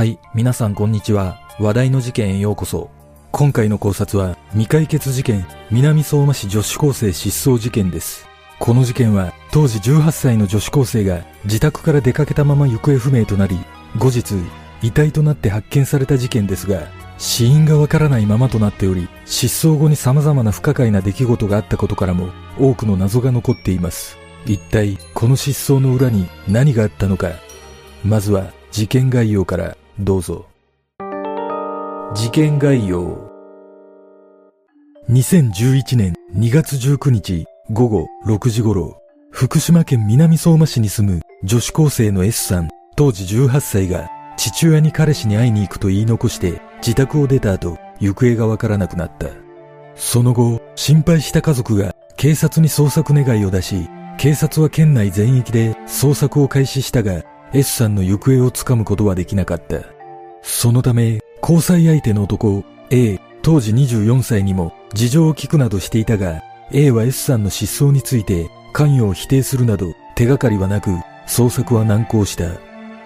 はい、皆さんこんにちは。話題の事件へようこそ。今回の考察は未解決事件、南相馬市女子高生失踪事件です。この事件は当時18歳の女子高生が自宅から出かけたまま行方不明となり、後日遺体となって発見された事件ですが、死因がわからないままとなっており、失踪後に様々な不可解な出来事があったことからも多くの謎が残っています。一体この失踪の裏に何があったのか。まずは事件概要からどうぞ。事件概要。2011年2月19日午後6時頃、福島県南相馬市に住む女子高生の S さん、当時18歳が父親に彼氏に会いに行くと言い残して自宅を出た後、行方がわからなくなった。その後、心配した家族が警察に捜索願いを出し、警察は県内全域で捜索を開始したが、S さんの行方をつかむことはできなかった。そのため、交際相手の男、A、当時24歳にも事情を聞くなどしていたが、A は S さんの失踪について関与を否定するなど手がかりはなく、捜索は難航した。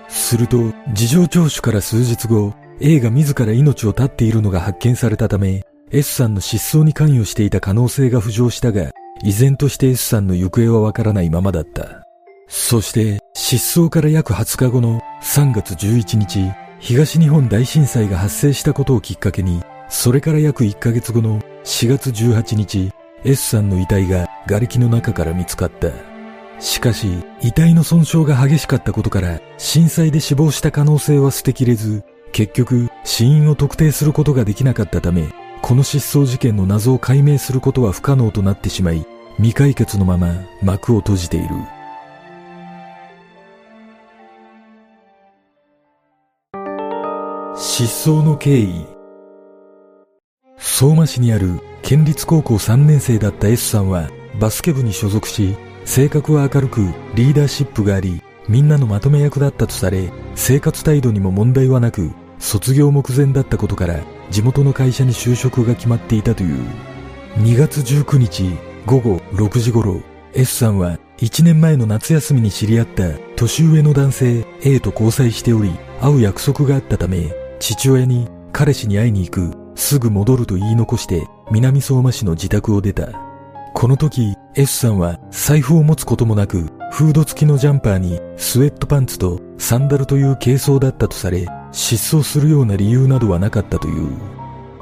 すると、事情聴取から数日後、A が自ら命を絶っているのが発見されたため、S さんの失踪に関与していた可能性が浮上したが、依然として S さんの行方はわからないままだった。そして、失踪から約20日後の3月11日、東日本大震災が発生したことをきっかけに、それから約1ヶ月後の4月18日、S さんの遺体が瓦礫の中から見つかった。しかし、遺体の損傷が激しかったことから、震災で死亡した可能性は捨てきれず、結局、死因を特定することができなかったため、この失踪事件の謎を解明することは不可能となってしまい、未解決のまま幕を閉じている。失踪の経緯相馬市にある県立高校3年生だった S さんはバスケ部に所属し、性格は明るくリーダーシップがあり、みんなのまとめ役だったとされ、生活態度にも問題はなく、卒業目前だったことから、地元の会社に就職が決まっていたという。2月19日午後6時頃、S さんは1年前の夏休みに知り合った年上の男性 A と交際しており、会う約束があったため、父親に彼氏に会いに行く、すぐ戻ると言い残して南相馬市の自宅を出た。この時、S さんは財布を持つこともなく、フード付きのジャンパーにスウェットパンツとサンダルという軽装だったとされ、失踪するような理由などはなかったという。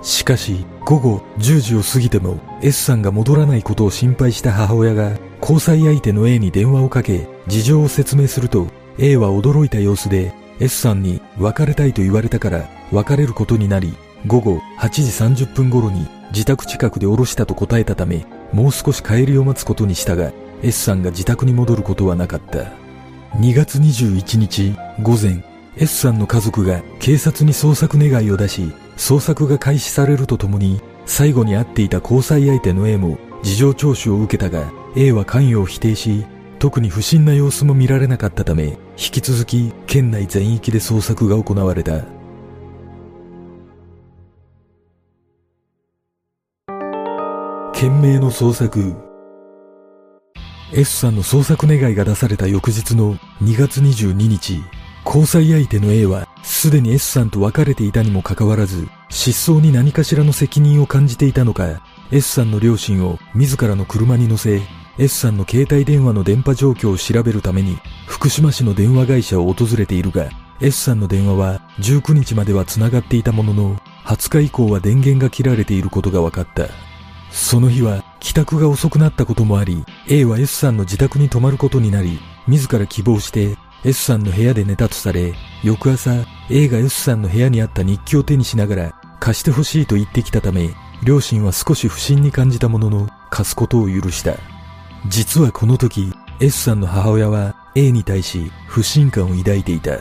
しかし、午後10時を過ぎても S さんが戻らないことを心配した母親が交際相手の A に電話をかけ事情を説明すると A は驚いた様子で S さんに別れたいと言われたから別れることになり午後8時30分頃に自宅近くで降ろしたと答えたためもう少し帰りを待つことにしたが S さんが自宅に戻ることはなかった。2月21日午前 S さんの家族が警察に捜索願いを出し捜索が開始されるとともに最後に会っていた交際相手の A も事情聴取を受けたが A は関与を否定し特に不審な様子も見られなかったため引き続き県内全域で捜索が行われた。懸命の捜索。S さんの捜索願いが出された翌日の2月22日交際相手の A はすでに S さんと別れていたにもかかわらず失踪に何かしらの責任を感じていたのか S さんの両親を自らの車に乗せ S さんの携帯電話の電波状況を調べるために福島市の電話会社を訪れているが S さんの電話は19日までは繋がっていたものの20日以降は電源が切られていることが分かった。その日は帰宅が遅くなったこともあり A は S さんの自宅に泊まることになり自ら希望して S さんの部屋で寝たとされ翌朝 A が S さんの部屋にあった日記を手にしながら貸してほしいと言ってきたため両親は少し不審に感じたものの貸すことを許した。実はこの時 S さんの母親は A に対し不信感を抱いていた。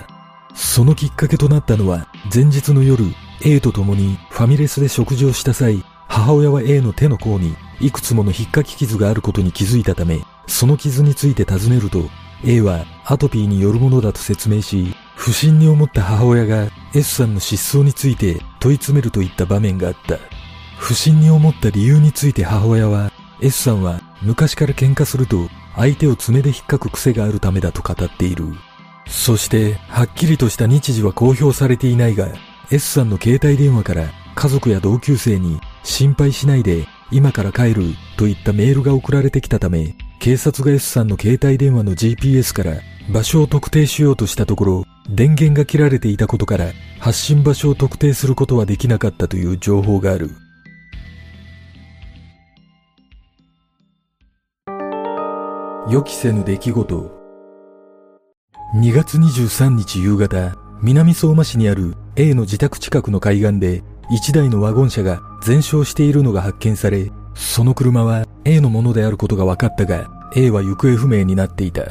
そのきっかけとなったのは前日の夜 A と共にファミレスで食事をした際母親は A の手の甲にいくつもの引っかき傷があることに気づいたためその傷について尋ねると A はアトピーによるものだと説明し不審に思った母親が S さんの失踪について問い詰めるといった場面があった。不審に思った理由について母親は S さんは昔から喧嘩すると相手を爪で引っかく癖があるためだと語っているそして、はっきりとした日時は公表されていないが、S さんの携帯電話から家族や同級生に心配しないで今から帰るといったメールが送られてきたため、警察が S さんの携帯電話の GPS から場所を特定しようとしたところ、電源が切られていたことから発信場所を特定することはできなかったという情報がある。予期せぬ出来事。2月23日夕方、南相馬市にある A の自宅近くの海岸で1台のワゴン車が全焼しているのが発見され、その車は A のものであることが分かったが、A は行方不明になっていた。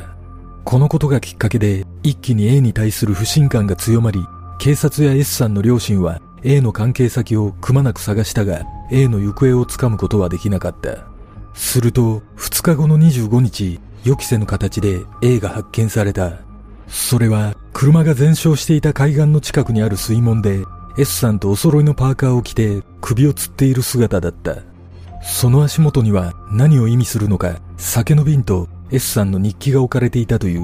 このことがきっかけで一気に A に対する不信感が強まり、警察や S さんの両親は A の関係先をくまなく探したが、A の行方をつかむことはできなかった。すると、2日後の25日、予期せぬ形で A が発見された。それは、車が全焼していた海岸の近くにある水門で、S さんとお揃いのパーカーを着て首を吊っている姿だった。その足元には何を意味するのか、酒の瓶と S さんの日記が置かれていたという。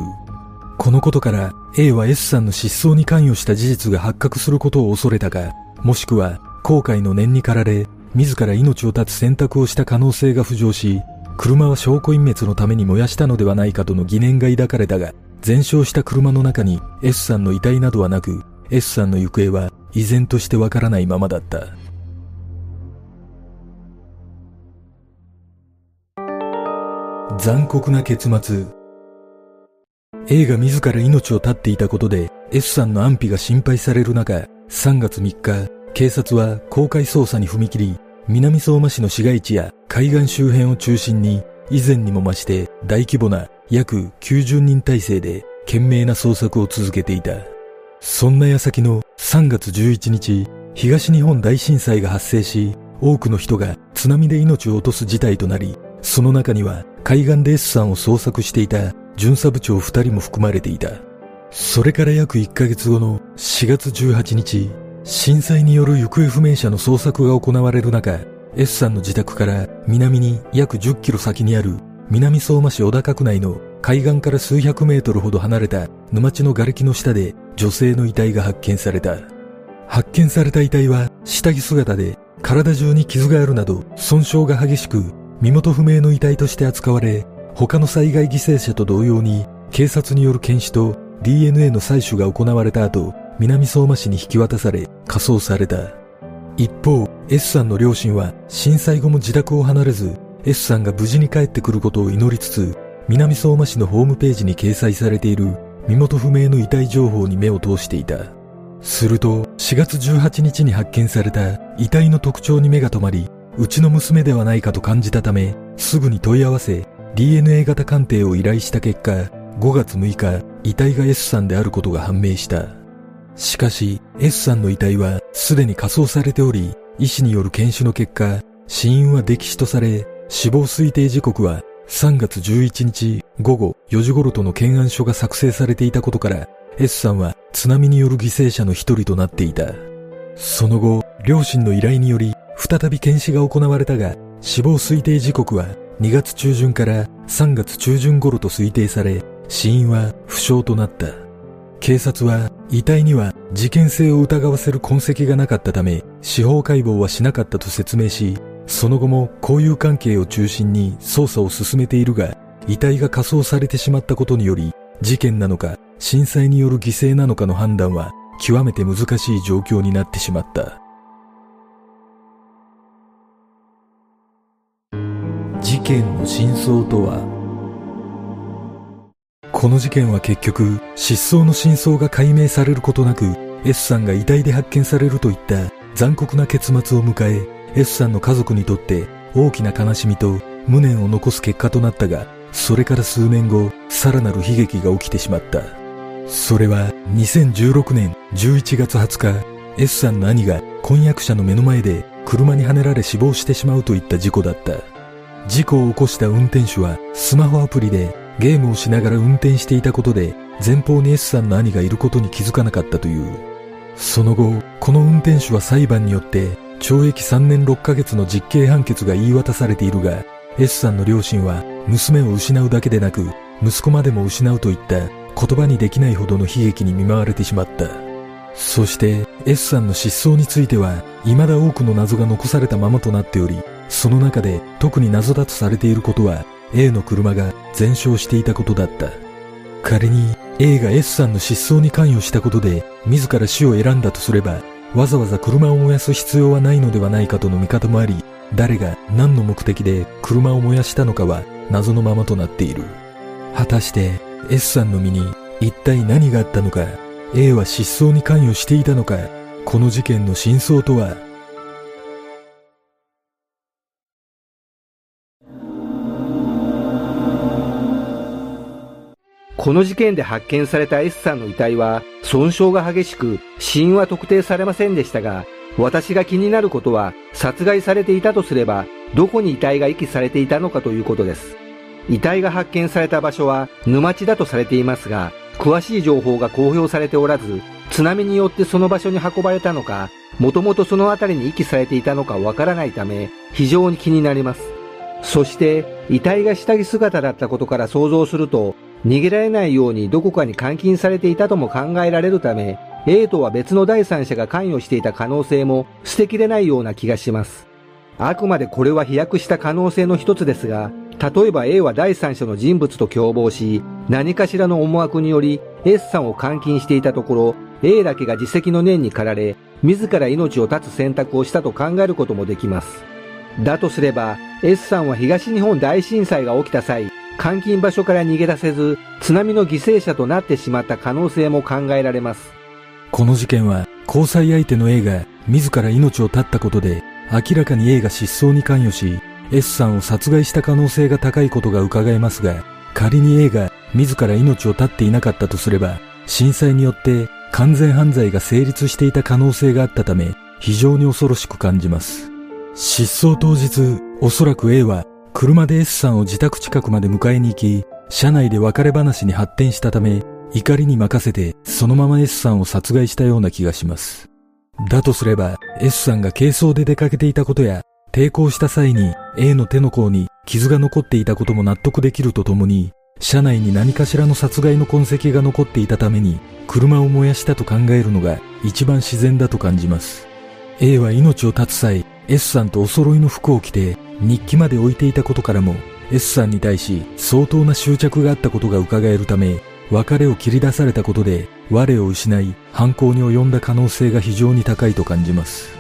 このことから A は S さんの失踪に関与した事実が発覚することを恐れたか、もしくは後悔の念に駆られ、自ら命を絶つ選択をした可能性が浮上し、車は証拠隠滅のために燃やしたのではないかとの疑念が抱かれたが、全焼した車の中に S さんの遺体などはなく、S さんの行方は依然としてわからないままだった。残酷な結末。A が自ら命を絶っていたことで S さんの安否が心配される中、3月3日、警察は公開捜査に踏み切り、南相馬市の市街地や海岸周辺を中心に以前にも増して大規模な約90人体制で懸命な捜索を続けていた。そんな矢先の3月11日、東日本大震災が発生し、多くの人が津波で命を落とす事態となり、その中には海岸で S さんを捜索していた巡査部長2人も含まれていた。それから約1ヶ月後の4月18日、震災による行方不明者の捜索が行われる中、S さんの自宅から南に約10キロ先にある南相馬市小高区内の海岸から数百メートルほど離れた沼地の瓦礫の下で女性の遺体が発見された。発見された遺体は下着姿で体中に傷があるなど損傷が激しく身元不明の遺体として扱われ他の災害犠牲者と同様に警察による検視と DNA の採取が行われた後南相馬市に引き渡され火葬された一方 S さんの両親は震災後も自宅を離れず S さんが無事に帰ってくることを祈りつつ南相馬市のホームページに掲載されている身元不明の遺体情報に目を通していた。すると、4月18日に発見された遺体の特徴に目が止まり、うちの娘ではないかと感じたため、すぐに問い合わせ、DNA 型鑑定を依頼した結果、5月6日、遺体が S さんであることが判明した。しかし、S さんの遺体はすでに火葬されており、医師による検視の結果、死因は溺死とされ、死亡推定時刻は3月11日午後4時頃との検案書が作成されていたことから S さんは津波による犠牲者の一人となっていた。その後、両親の依頼により再び検視が行われたが死亡推定時刻は2月中旬から3月中旬頃と推定され死因は不詳となった。警察は遺体には事件性を疑わせる痕跡がなかったため司法解剖はしなかったと説明しその後も交友関係を中心に捜査を進めているが、遺体が火葬されてしまったことにより、事件なのか震災による犠牲なのかの判断は極めて難しい状況になってしまった。事件の真相とはこの事件は結局失踪の真相が解明されることなく S さんが遺体で発見されるといった残酷な結末を迎え S さんの家族にとって大きな悲しみと無念を残す結果となったが、それから数年後、さらなる悲劇が起きてしまった。それは2016年11月20日、S さんの兄が婚約者の目の前で車にはねられ死亡してしまうといった事故だった。事故を起こした運転手はスマホアプリでゲームをしながら運転していたことで前方に S さんの兄がいることに気づかなかったという。その後、この運転手は裁判によって懲役3年6ヶ月の実刑判決が言い渡されているが、S さんの両親は娘を失うだけでなく、息子までも失うといった言葉にできないほどの悲劇に見舞われてしまった。そして S さんの失踪については未だ多くの謎が残されたままとなっており、その中で特に謎だとされていることは A の車が全焼していたことだった。仮に A が S さんの失踪に関与したことで自ら死を選んだとすれば、わざわざ車を燃やす必要はないのではないかとの見方もあり、誰が何の目的で車を燃やしたのかは謎のままとなっている。果たして S さんの身に一体何があったのか、A は失踪に関与していたのか、この事件の真相とはこの事件で発見された S さんの遺体は損傷が激しく死因は特定されませんでしたが、私が気になることは殺害されていたとすればどこに遺体が遺棄されていたのかということです。遺体が発見された場所は沼地だとされていますが、詳しい情報が公表されておらず、津波によってその場所に運ばれたのか、もともとその辺りに遺棄されていたのかわからないため、非常に気になります。そして、遺体が下着姿だったことから想像すると、逃げられないようにどこかに監禁されていたとも考えられるため、A とは別の第三者が関与していた可能性も捨てきれないような気がします。あくまでこれは飛躍した可能性の一つですが、例えば A は第三者の人物と共謀し、何かしらの思惑により S さんを監禁していたところ、A だけが自責の念に駆られ、自ら命を絶つ選択をしたと考えることもできます。だとすれば、S さんは東日本大震災が起きた際、監禁場所から逃げ出せず、津波の犠牲者となってしまった可能性も考えられます。この事件は、交際相手の A が自ら命を絶ったことで、明らかに A が失踪に関与し、S さんを殺害した可能性が高いことが伺えますが、仮に A が自ら命を絶っていなかったとすれば、震災によって完全犯罪が成立していた可能性があったため、非常に恐ろしく感じます。失踪当日、おそらく A は車で S さんを自宅近くまで迎えに行き、車内で別れ話に発展したため、怒りに任せてそのまま S さんを殺害したような気がします。だとすれば、S さんが軽装で出かけていたことや、抵抗した際に A の手の甲に傷が残っていたことも納得できるとともに、車内に何かしらの殺害の痕跡が残っていたために、車を燃やしたと考えるのが一番自然だと感じます。A は命を絶つ際、S さんとお揃いの服を着て日記まで置いていたことからも S さんに対し相当な執着があったことが伺えるため別れを切り出されたことで我を失い犯行に及んだ可能性が非常に高いと感じます。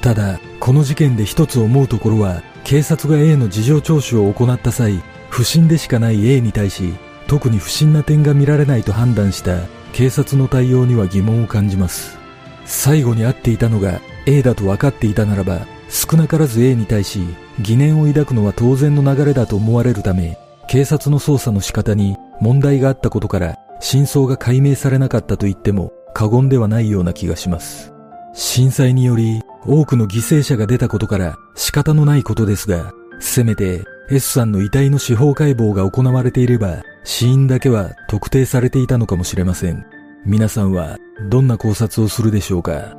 ただこの事件で一つ思うところは警察が A の事情聴取を行った際不審でしかない A に対し特に不審な点が見られないと判断した警察の対応には疑問を感じます。最後に会っていたのが A だと分かっていたならば少なからず A に対し疑念を抱くのは当然の流れだと思われるため、警察の捜査の仕方に問題があったことから真相が解明されなかったと言っても過言ではないような気がします。震災により多くの犠牲者が出たことから仕方のないことですが、せめて S さんの遺体の司法解剖が行われていれば死因だけは特定されていたのかもしれません。皆さんはどんな考察をするでしょうか？